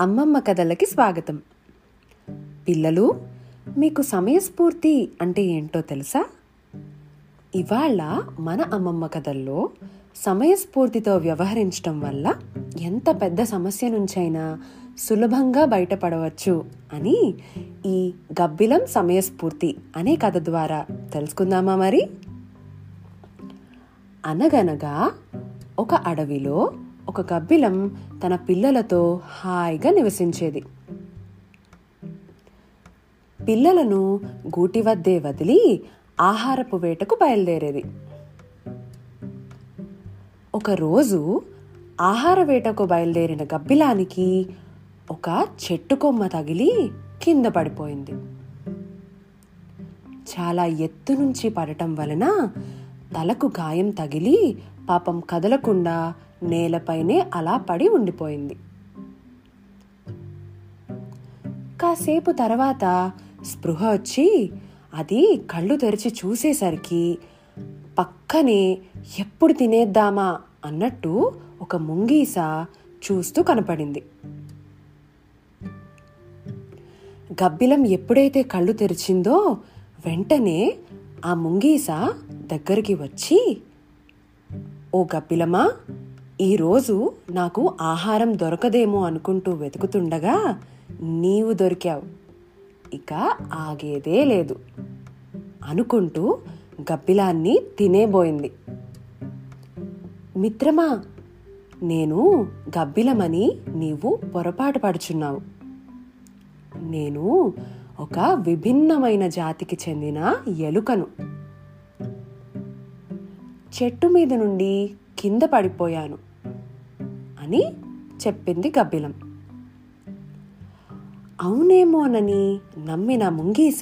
అమ్మమ్మ కథలకి స్వాగతం. పిల్లలు మీకు సమయస్ఫూర్తి అంటే ఏంటో తెలుసా? ఇవాళ మన అమ్మమ్మ కథల్లో సమయస్ఫూర్తితో వ్యవహరించటం వల్ల ఎంత పెద్ద సమస్య నుంచైనా సులభంగా బయటపడవచ్చు అని ఈ గబ్బిలం సమయస్ఫూర్తి అనే కథ ద్వారా తెలుసుకుందామా మరి? అనగనగా ఒక అడవిలో ఒక గబ్బిలం తన పిల్లలతో హాయిగా నివసించేది. పిల్లలను గూటి వద్దే వదిలి ఆహారపు వేటకు బయలుదేరేది. ఒకరోజు ఆహార వేటకు బయలుదేరిన గబ్బిలానికి ఒక చెట్టు కొమ్మ తగిలి కింద పడిపోయింది. చాలా ఎత్తు నుంచి పడటం వలన తలకు గాయం తగిలి పాపం కదలకుండా నేలపైనే అలా పడి ఉండిపోయింది. కాసేపు తర్వాత స్పృహ వచ్చి అది కళ్ళు తెరిచి చూసేసరికి పక్కనే ఎప్పుడు తినేద్దామా? అన్నట్టు ఒక ముంగీస చూస్తూ కనపడింది. గబ్బిలం ఎప్పుడైతే కళ్ళు తెరిచిందో వెంటనే ఆ ముంగీస దగ్గరికి వచ్చి ఓ గబ్బిలమా ఈరోజు నాకు ఆహారం దొరకదేమో అనుకుంటూ వెతుకుతుండగా నీవు దొరికావు. ఇక ఆగేదే లేదు అనుకుంటూ గబ్బిలాన్ని తినేబోయింది. మిత్రమా నేను గబ్బిలమని నీవు పొరపాటు పడుచున్నావు. నేను ఒక విభిన్నమైన జాతికి చెందిన ఎలుకను. చెట్టు మీద నుండి కింద పడిపోయాను. అని చెప్పింది గబ్బిలం. అవునేమోనని నమ్మిన ముంగీస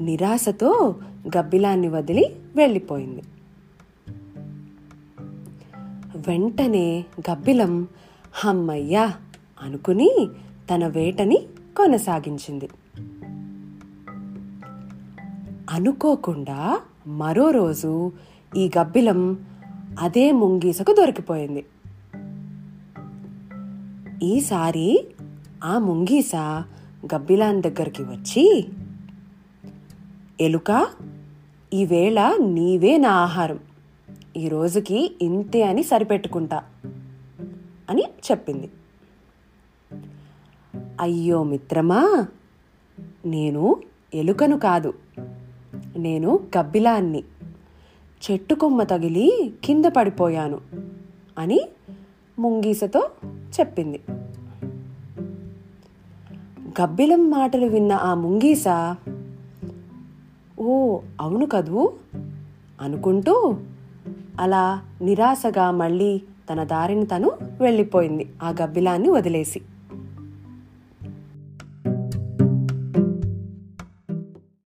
నిరాశతో గబ్బిలాన్ని వదిలి వెళ్ళిపోయింది. వెంటనే గబ్బిలం హమ్మయ్యా అనుకుని తన వేటని కొనసాగించింది. అనుకోకుండా మరో రోజు ఈ గబ్బిలం అదే ముంగీసకు దొరికిపోయింది. ఈసారి ఆ ముంగీస గబ్బిలాన్ దగ్గరికి వచ్చి ఎలుక ఈవేళ నీవే నా ఆహారం. ఈ రోజుకి ఇంతే అని సరిపెట్టుకుంటా అని చెప్పింది. అయ్యో మిత్రమా నేను ఎలుకను కాదు. నేను గబ్బిలాన్ని. చెట్టు కొమ్మ తగిలి కింద పడిపోయాను అని ముంగీసతో చెప్పింది. గబ్బిలం మాటలు విన్న ఆ ముంగీస ఓ అవును కదూ అనుకుంటూ అలా నిరాశగా మళ్ళీ తన దారిని తను వెళ్ళిపోయింది. ఆ గబ్బిలాన్ని వదిలేసి.